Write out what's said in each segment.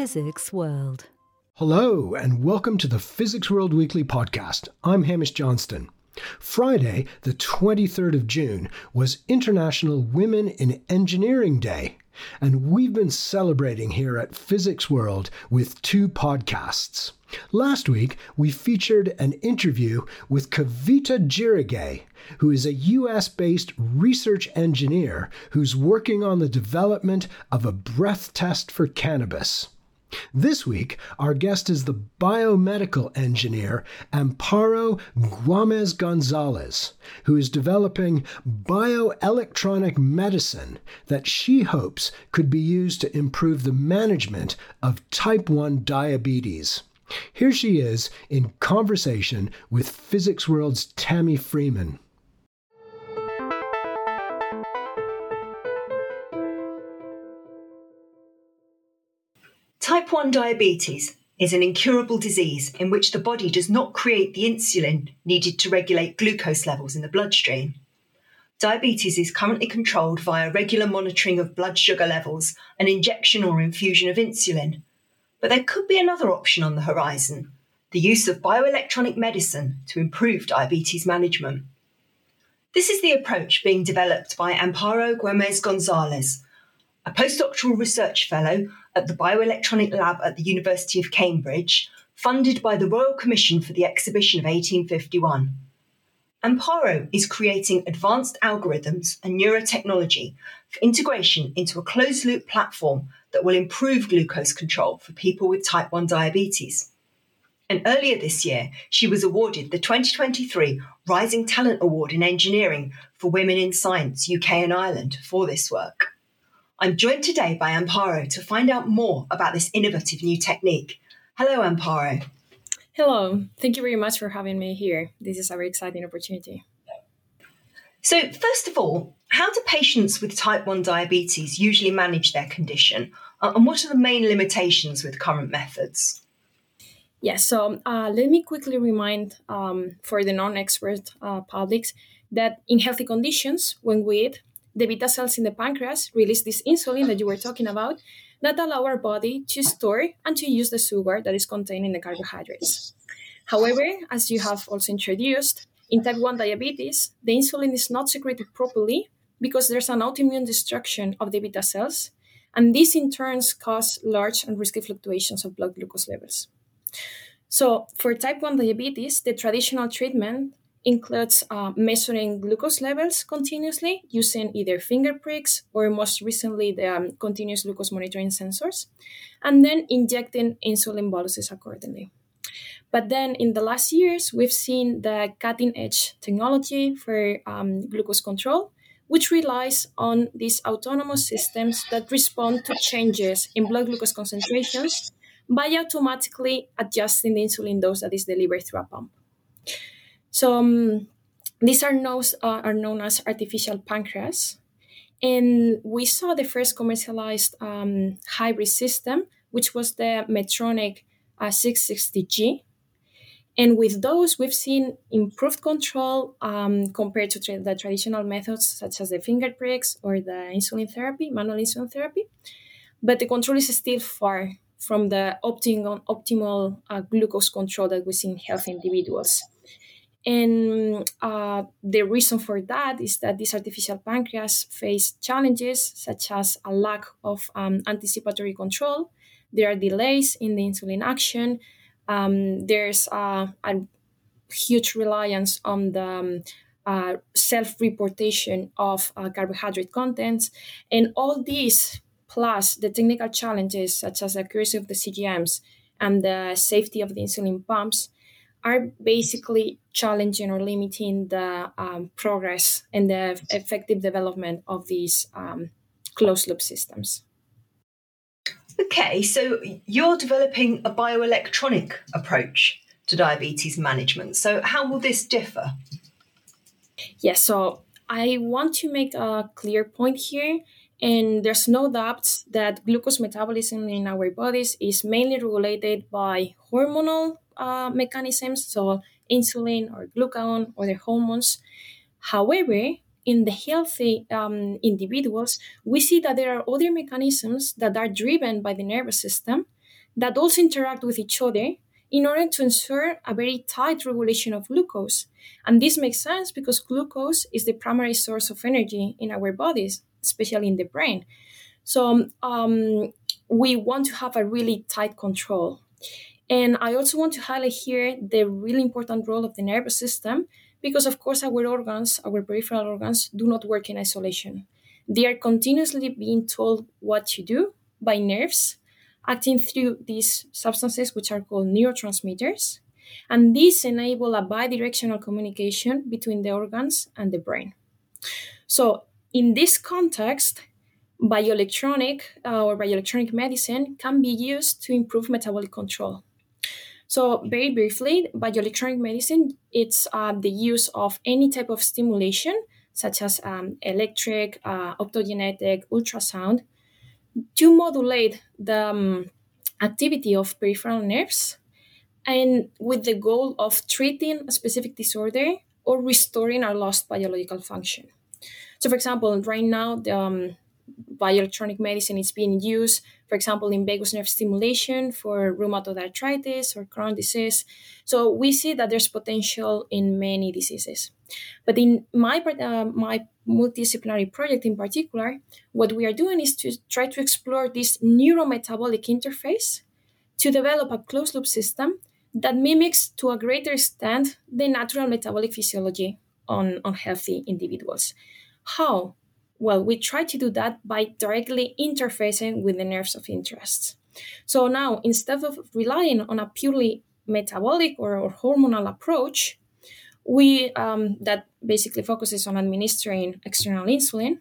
Physics World. Hello, and welcome to the Physics World Weekly podcast. I'm Hamish Johnston. Friday, the 23rd of June, was International Women in Engineering Day, and we've been celebrating here at Physics World with two podcasts. Last week, we featured an interview with Kavita Jeerage, who is a US based research engineer who's working on the development of a breath test for cannabis. This week, our guest is the biomedical engineer Amparo Güemes Gonzalez, who is developing bioelectronic medicine that she hopes could be used to improve the management of type 1 diabetes. Here she is in conversation with Physics World's Tami Freeman. Type 1 diabetes is an incurable disease in which the body does not create the insulin needed to regulate glucose levels in the bloodstream. Diabetes is currently controlled via regular monitoring of blood sugar levels and injection or infusion of insulin. But there could be another option on the horizon the use of bioelectronic medicine to improve diabetes management. This is the approach being developed by Amparo Güemes Gonzalez, a postdoctoral research fellow at the Bioelectronic Lab at the University of Cambridge, funded by the Royal Commission for the Exhibition of 1851. Amparo is creating advanced algorithms and neurotechnology for integration into a closed loop platform that will improve glucose control for people with type 1 diabetes. And earlier this year, she was awarded the 2023 Rising Talent Award in Engineering for Women in Science UK and Ireland for this work. I'm joined today by Amparo to find out more about this innovative new technique. Hello, Amparo. Hello. Thank you very much for having me here. This is a very exciting opportunity. So, first of all, how do patients with type 1 diabetes usually manage their condition? Uh, and what are the main limitations with current methods? Yeah, so uh, let me quickly remind um, for the non expert uh, publics that in healthy conditions, when we eat, the beta cells in the pancreas release this insulin that you were talking about that allow our body to store and to use the sugar that is contained in the carbohydrates. However, as you have also introduced, in type 1 diabetes, the insulin is not secreted properly because there's an autoimmune destruction of the beta cells, and this in turn cause large and risky fluctuations of blood glucose levels. So, for type 1 diabetes, the traditional treatment includes uh, measuring glucose levels continuously using either finger pricks or most recently the um, continuous glucose monitoring sensors, and then injecting insulin boluses accordingly. But then in the last years, we've seen the cutting edge technology for um, glucose control, which relies on these autonomous systems that respond to changes in blood glucose concentrations by automatically adjusting the insulin dose that is delivered through a pump. So um, these are, known, uh, are known as artificial pancreas. And we saw the first commercialized um, hybrid system, which was the Medtronic uh, 660G. And with those, we've seen improved control um, compared to tra- the traditional methods, such as the finger pricks or the insulin therapy, manual insulin therapy. But the control is still far from the optimal, optimal uh, glucose control that we see in healthy individuals. And uh, the reason for that is that these artificial pancreas face challenges such as a lack of um, anticipatory control. There are delays in the insulin action. Um, there's uh, a huge reliance on the um, uh, self reportation of uh, carbohydrate contents. And all these, plus the technical challenges such as the accuracy of the CGMs and the safety of the insulin pumps, are basically challenging or limiting the um, progress and the effective development of these um, closed loop systems. Okay, so you're developing a bioelectronic approach to diabetes management. So, how will this differ? Yes, yeah, so I want to make a clear point here. And there's no doubt that glucose metabolism in our bodies is mainly regulated by hormonal uh, mechanisms, so insulin or glucagon or the hormones. However, in the healthy um, individuals, we see that there are other mechanisms that are driven by the nervous system that also interact with each other in order to ensure a very tight regulation of glucose. And this makes sense because glucose is the primary source of energy in our bodies, especially in the brain. So um, we want to have a really tight control. And I also want to highlight here the really important role of the nervous system because, of course, our organs, our peripheral organs, do not work in isolation. They are continuously being told what to do by nerves acting through these substances, which are called neurotransmitters. And these enable a bidirectional communication between the organs and the brain. So, in this context, bioelectronic uh, or bioelectronic medicine can be used to improve metabolic control. So, very briefly, bioelectronic medicine it's uh, the use of any type of stimulation, such as um, electric, uh, optogenetic, ultrasound, to modulate the um, activity of peripheral nerves and with the goal of treating a specific disorder or restoring our lost biological function. So, for example, right now, the um, bioelectronic medicine is being used, for example, in vagus nerve stimulation for rheumatoid arthritis or Crohn's disease. So, we see that there's potential in many diseases. But in my, uh, my multidisciplinary project in particular, what we are doing is to try to explore this neurometabolic interface to develop a closed loop system that mimics to a greater extent the natural metabolic physiology on, on healthy individuals. How? Well, we try to do that by directly interfacing with the nerves of interest. So now, instead of relying on a purely metabolic or, or hormonal approach, we um, that basically focuses on administering external insulin.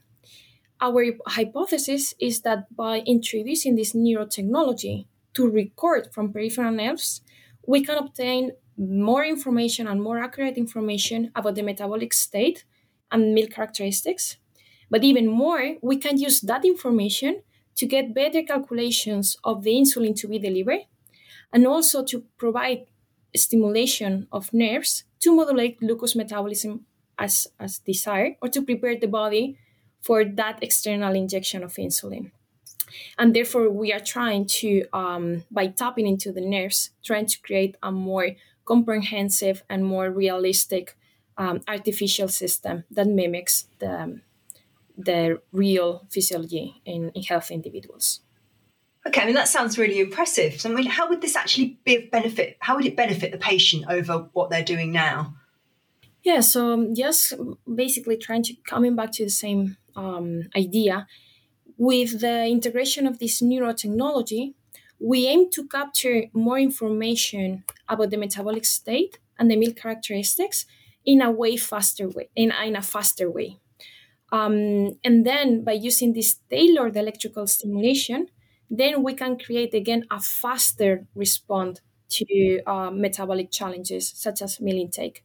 Our hypothesis is that by introducing this neurotechnology to record from peripheral nerves, we can obtain more information and more accurate information about the metabolic state and meal characteristics. But even more, we can use that information to get better calculations of the insulin to be delivered and also to provide stimulation of nerves to modulate glucose metabolism as, as desired or to prepare the body for that external injection of insulin. And therefore, we are trying to, um, by tapping into the nerves, trying to create a more comprehensive and more realistic um, artificial system that mimics the, the real physiology in, in healthy individuals. Okay, I mean that sounds really impressive. So, I mean, how would this actually be of benefit? How would it benefit the patient over what they're doing now? Yeah, so um, just basically trying to coming back to the same um, idea with the integration of this neurotechnology, we aim to capture more information about the metabolic state and the meal characteristics in a way faster way in, in a faster way. Um, and then by using this tailored electrical stimulation, then we can create again a faster response to uh, metabolic challenges such as meal intake.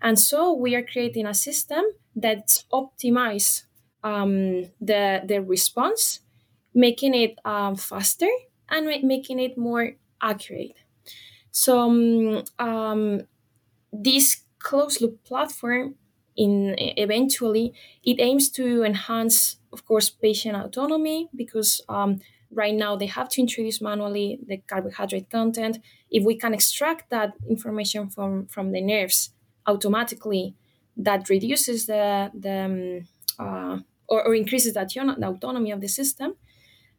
And so we are creating a system that optimizes um, the, the response, making it um, faster and making it more accurate. So um, um, this closed loop platform in eventually it aims to enhance of course patient autonomy because um, right now they have to introduce manually the carbohydrate content. If we can extract that information from from the nerves automatically that reduces the the um, uh, or, or, increases that the autonomy of the system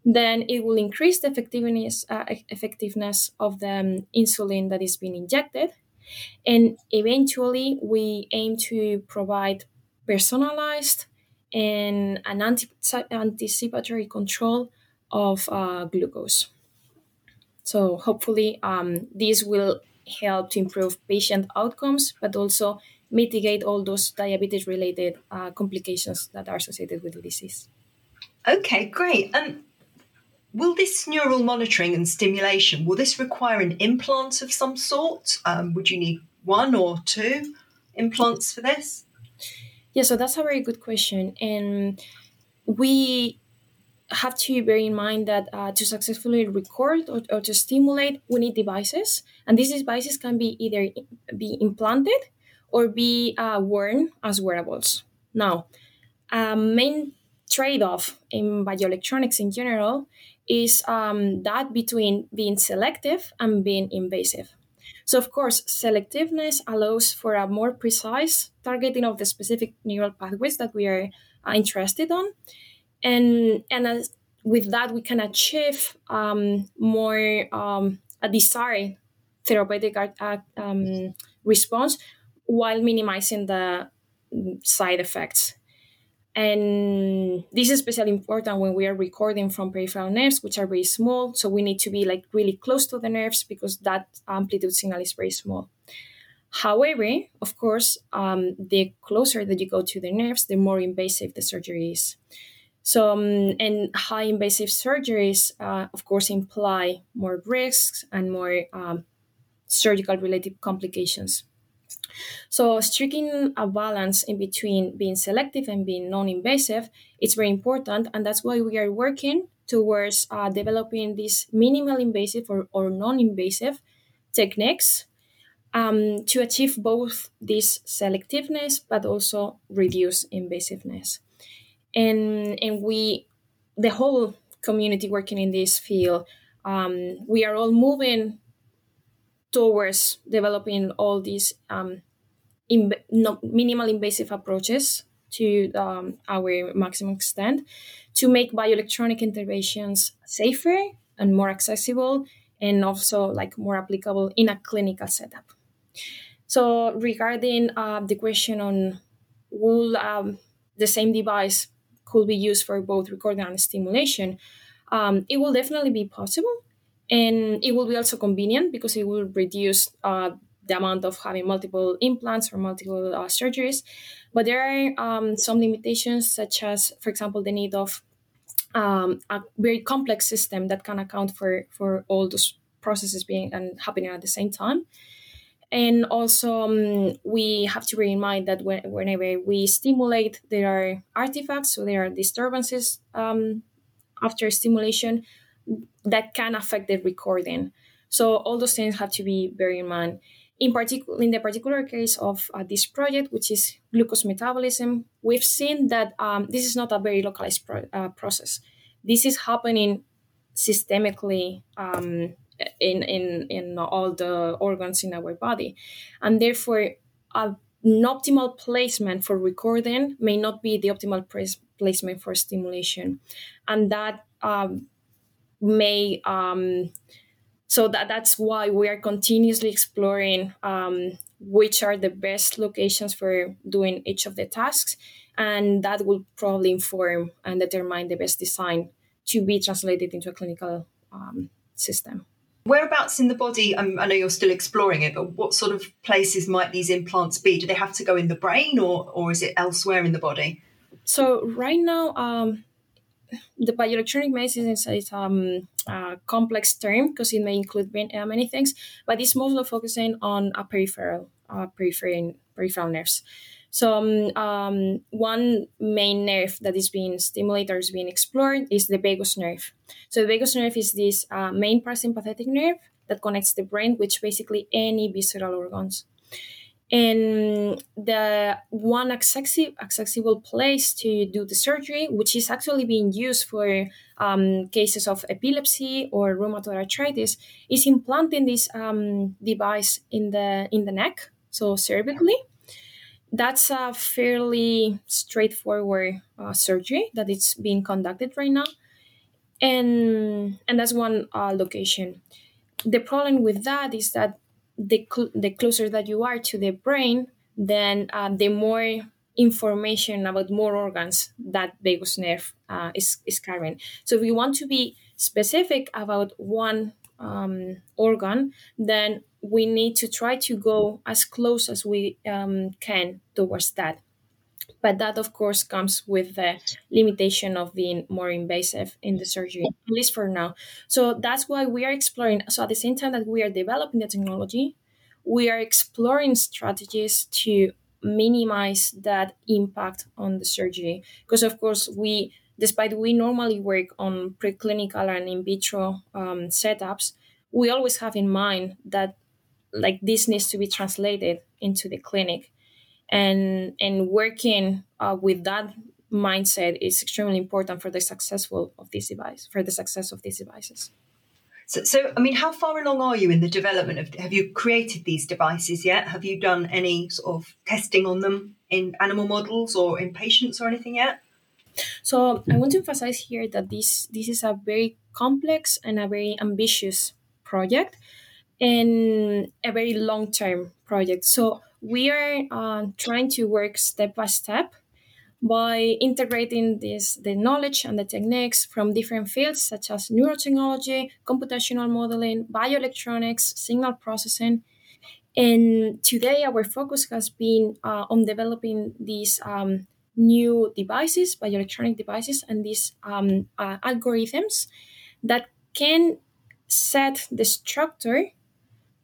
then it will increase the effectiveness uh, effectiveness of the um, insulin that is being injected and eventually we aim to provide personalized and an anticipatory control of uh, glucose. So hopefully, um, this will help to improve patient outcomes, but also mitigate all those diabetes-related uh, complications that are associated with the disease. Okay, great. And will this neural monitoring and stimulation will this require an implant of some sort? Um, would you need one or two implants for this? Yeah, so that's a very good question, and we have to bear in mind that uh, to successfully record or, or, to stimulate, we need devices, and these devices can be either be implanted or be uh, worn as wearables. Now, a main trade-off in bioelectronics in general is um, that between being selective and being invasive. So, of course, selectiveness allows for a more precise targeting of the specific neural pathways that we are uh, interested on, and and as, with that we can achieve um, more um, a desired therapeutic uh, um, response while minimizing the side effects. And this is especially important when we are recording from peripheral nerves, which are very small. So we need to be like really close to the nerves because that amplitude signal is very small. However, of course, um, the closer that you go to the nerves, the more invasive the surgery is. So, um, and high invasive surgeries, uh, of course, imply more risks and more um, surgical related complications. So striking a balance in between being selective and being non-invasive is very important, and that's why we are working towards uh, developing these minimal invasive or, or non-invasive techniques um, to achieve both this selectiveness but also reduce invasiveness. And and we, the whole community working in this field, um, we are all moving towards developing all these um, no, minimal invasive approaches to um, our maximum extent to make bioelectronic interventions safer and more accessible and also like more applicable in a clinical setup. So regarding uh, the question on will um, the same device could be used for both recording and stimulation um, it will definitely be possible and it will be also convenient because it will reduce uh, the amount of having multiple implants or multiple uh, surgeries. But there are um, some limitations, such as, for example, the need of um, a very complex system that can account for for all those processes being and happening at the same time. And also, um, we have to bear in mind that when, whenever we stimulate, there are artifacts, so there are disturbances um, after stimulation that can affect the recording. So all those things have to be very in mind. In particular, in the particular case of uh, this project, which is glucose metabolism, we've seen that um, this is not a very localized pro- uh, process. This is happening systemically um, in, in, in all the organs in our body. And therefore, an optimal placement for recording may not be the optimal pre- placement for stimulation. And that um, may um, so that, that's why we are continuously exploring um, which are the best locations for doing each of the tasks and that will probably inform and determine the best design to be translated into a clinical um, system Whereabouts in the body? Um, I know you're still exploring it, but what sort of places might these implants be? Do they have to go in the brain, or or is it elsewhere in the body? So right now, um, the bioelectronic is, is um, a complex term because it may include uh, many things, but it's mostly focusing on a peripheral, uh, peripheral, peripheral nerves. So um, um, one main nerve that is being stimulated or is being explored is the vagus nerve. So the vagus nerve is this uh, main parasympathetic nerve that connects the brain with basically any visceral organs. And the one accessible place to do the surgery, which is actually being used for um, cases of epilepsy or rheumatoid arthritis, is implanting this um, device in the in the neck, so cervically. That's a fairly straightforward uh, surgery that is being conducted right now, and and that's one uh, location. The problem with that is that the, cl- the closer that you are to the brain, then uh, the more information about more organs that vagus nerve uh, is, is carrying. So if we want to be specific about one um, organ, then we need to try to go as close as we um, can towards that. But that, of course, comes with the limitation of being more invasive in the surgery, at least for now. So that's why we are exploring. So at the same time that we are developing the technology, we are exploring strategies to minimize that impact on the surgery. Because, of course, we, despite we normally work on preclinical and in vitro um, setups, we always have in mind that like this needs to be translated into the clinic and and working uh, with that mindset is extremely important for the successful of this device for the success of these devices so, so, I mean, how far along are you in the development of? Have you created these devices yet? Have you done any sort of testing on them in animal models or in patients or anything yet? So, I want to emphasize here that this this is a very complex and a very ambitious project, and a very long term project. So, we are uh, trying to work step by step by integrating this the knowledge and the techniques from different fields such as neurotechnology, computational modeling, bioelectronics, signal processing. And today, our focus has been uh, on developing these um, new devices, bioelectronic devices, and these um, uh, algorithms that can set the structure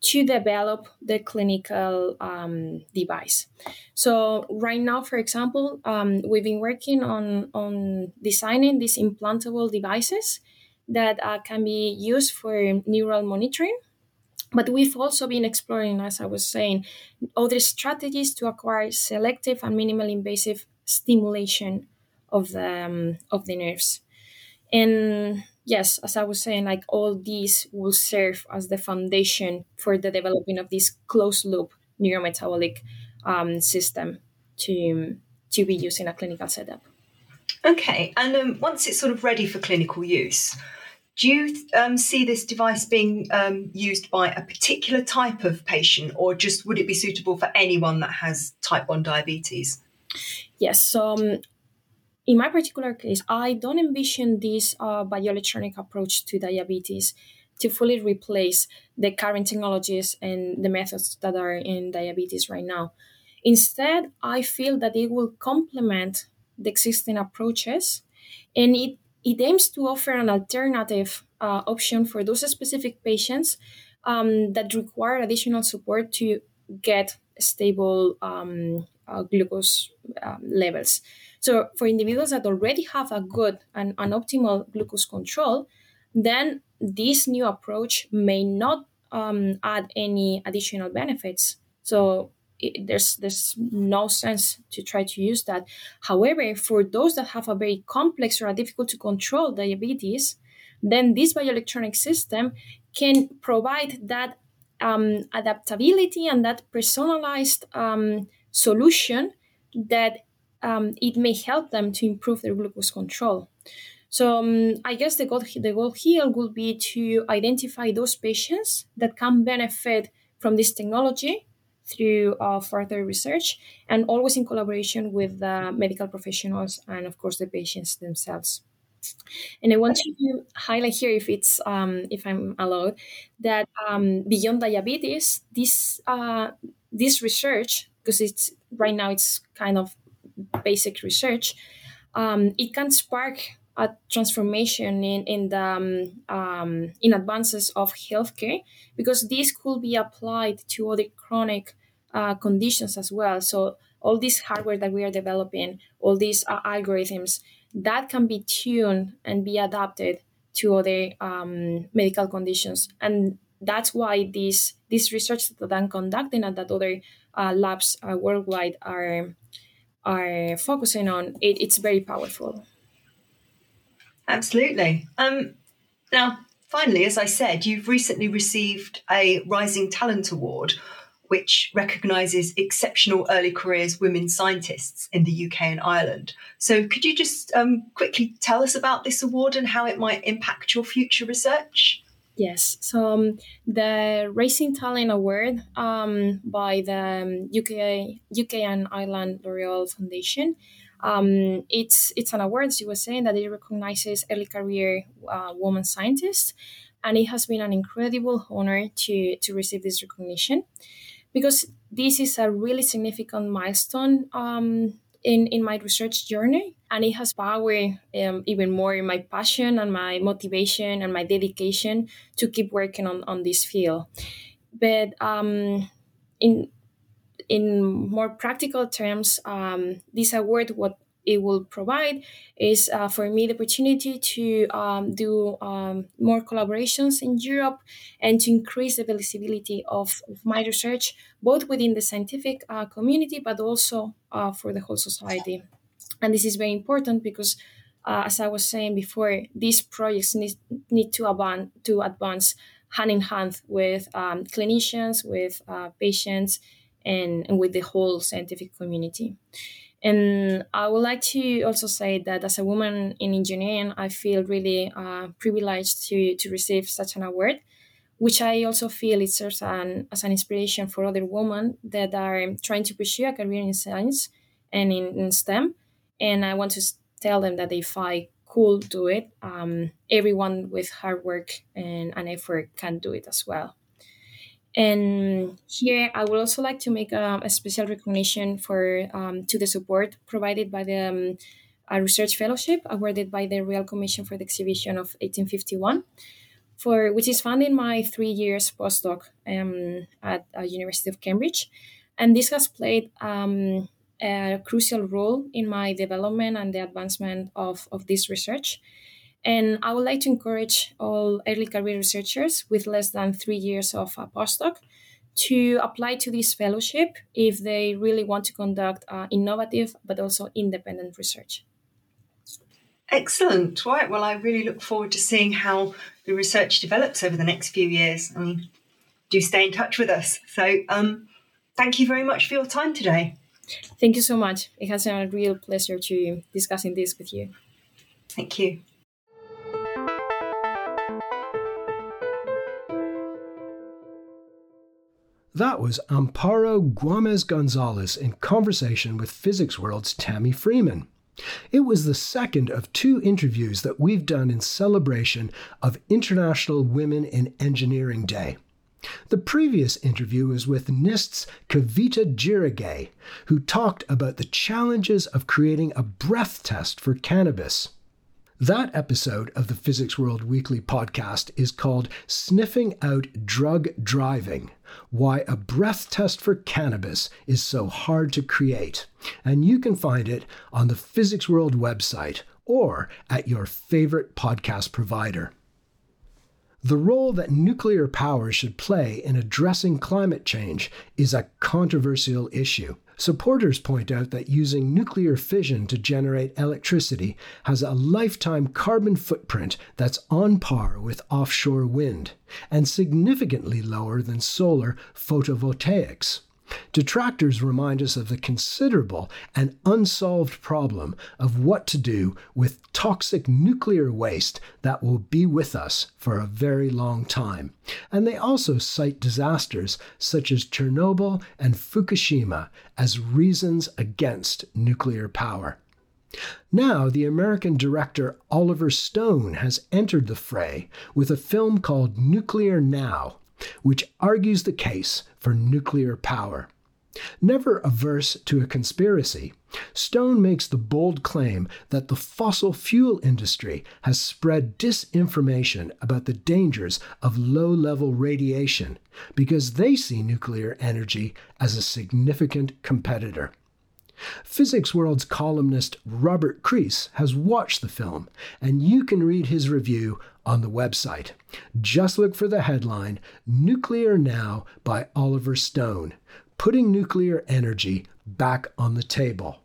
to develop the clinical um, device. So right now, for example, um, we've been working on on designing these implantable devices that uh, can be used for neural monitoring. But we've also been exploring, as I was saying, other strategies to acquire selective and minimal invasive stimulation of the um, of the nerves. And yes, as I was saying, like all these will serve as the foundation for the development of this closed loop neurometabolic um, system to to be used in a clinical setup. Okay, and um, once it's sort of ready for clinical use, do you um, see this device being um, used by a particular type of patient, or just would it be suitable for anyone that has type one diabetes? Yes, so um, in my particular case, I don't envision this uh, bioelectronic approach to diabetes to fully replace the current technologies and the methods that are in diabetes right now. Instead, I feel that it will complement the existing approaches and it, it aims to offer an alternative uh, option for those specific patients um, that require additional support to get stable um, uh, glucose um, levels. So for individuals that already have a good and an optimal glucose control, then this new approach may not um, add any additional benefits. So it, there's there's no sense to try to use that. However, for those that have a very complex or a difficult to control diabetes, then this bioelectronic system can provide that um, adaptability and that personalized um, solution that um, it may help them to improve their glucose control. So um, I guess the goal, the goal here would be to identify those patients that can benefit from this technology through uh, further research and always in collaboration with the medical professionals and of course the patients themselves. And I want to highlight here, if it's um, if I'm allowed, that um, beyond diabetes, this uh, this research, because it's right now it's kind of basic research, um, it can spark a transformation in in the um, um, in advances of healthcare because this could be applied to other chronic uh, conditions as well. So all this hardware that we are developing, all these uh, algorithms, that can be tuned and be adapted to other um, medical conditions, and that's why this this research that I'm conducting and that other uh, labs uh, worldwide are are focusing on, it, it's very powerful. Absolutely. Um, now, finally, as I said, you've recently received a Rising Talent Award, which recognises exceptional early careers women scientists in the UK and Ireland. So, could you just um, quickly tell us about this award and how it might impact your future research? Yes. So um, the Rising Talent Award um, by the UK UK and Ireland L'Oreal Foundation. Um, it's it's an award, as you were saying, that it recognizes early career uh, women scientists, and it has been an incredible honor to to receive this recognition, because this is a really significant milestone um, in in my research journey and it has power um, even more in my passion and my motivation and my dedication to keep working on, on this field but um, in in more practical terms um, this award what it will provide is uh, for me the opportunity to um, do um, more collaborations in Europe and to increase the visibility of, of my research, both within the scientific uh, community but also uh, for the whole society. And this is very important because, uh, as I was saying before, these projects need, need to, advance, to advance hand in hand with um, clinicians, with uh, patients, and, and with the whole scientific community. And I would like to also say that as a woman in engineering, I feel really uh, privileged to, to receive such an award, which I also feel it serves an, as an inspiration for other women that are trying to pursue a career in science and in, in STEM. And I want to tell them that if I could do it, um, everyone with hard work and, and effort can do it as well. And here, I would also like to make a, a special recognition for um, to the support provided by the um, a research fellowship awarded by the Royal Commission for the Exhibition of 1851, for which is funding my three years postdoc um, at uh, University of Cambridge, and this has played um, a crucial role in my development and the advancement of, of this research. And I would like to encourage all early career researchers with less than three years of a postdoc to apply to this fellowship if they really want to conduct uh, innovative but also independent research. Excellent. Right. Well, I really look forward to seeing how the research develops over the next few years. I mean, do stay in touch with us. So, um, thank you very much for your time today. Thank you so much. It has been a real pleasure to discussing this with you. Thank you. That was Amparo Güemes Gonzalez in conversation with Physics World's Tami Freeman. It was the second of two interviews that we've done in celebration of International Women in Engineering Day. The previous interview was with NIST's Kavita Jeerage, who talked about the challenges of creating a breath test for cannabis. That episode of the Physics World Weekly podcast is called Sniffing Out Drug Driving Why a Breath Test for Cannabis is So Hard to Create. And you can find it on the Physics World website or at your favorite podcast provider. The role that nuclear power should play in addressing climate change is a controversial issue. Supporters point out that using nuclear fission to generate electricity has a lifetime carbon footprint that's on par with offshore wind and significantly lower than solar photovoltaics. Detractors remind us of the considerable and unsolved problem of what to do with toxic nuclear waste that will be with us for a very long time. And they also cite disasters such as Chernobyl and Fukushima as reasons against nuclear power. Now, the American director Oliver Stone has entered the fray with a film called Nuclear Now, which argues the case for nuclear power. Never averse to a conspiracy, Stone makes the bold claim that the fossil fuel industry has spread disinformation about the dangers of low level radiation because they see nuclear energy as a significant competitor. Physics World's columnist Robert Crease has watched the film, and you can read his review on the website. Just look for the headline Nuclear Now by Oliver Stone Putting Nuclear Energy Back on the Table.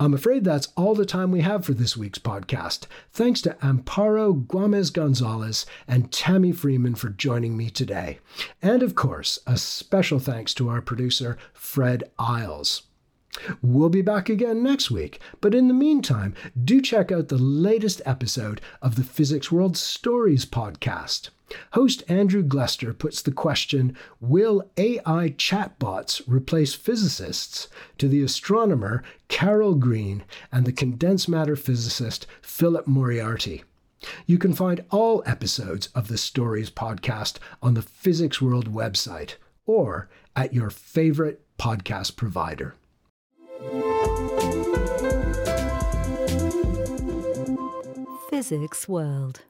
I'm afraid that's all the time we have for this week's podcast. Thanks to Amparo Güemes Gonzalez and Tami Freeman for joining me today. And of course, a special thanks to our producer, Fred Isles. We'll be back again next week, but in the meantime, do check out the latest episode of the Physics World Stories podcast. Host Andrew Glester puts the question Will AI chatbots replace physicists? to the astronomer Carol Green and the condensed matter physicist Philip Moriarty. You can find all episodes of the Stories podcast on the Physics World website or at your favorite podcast provider. Physics World.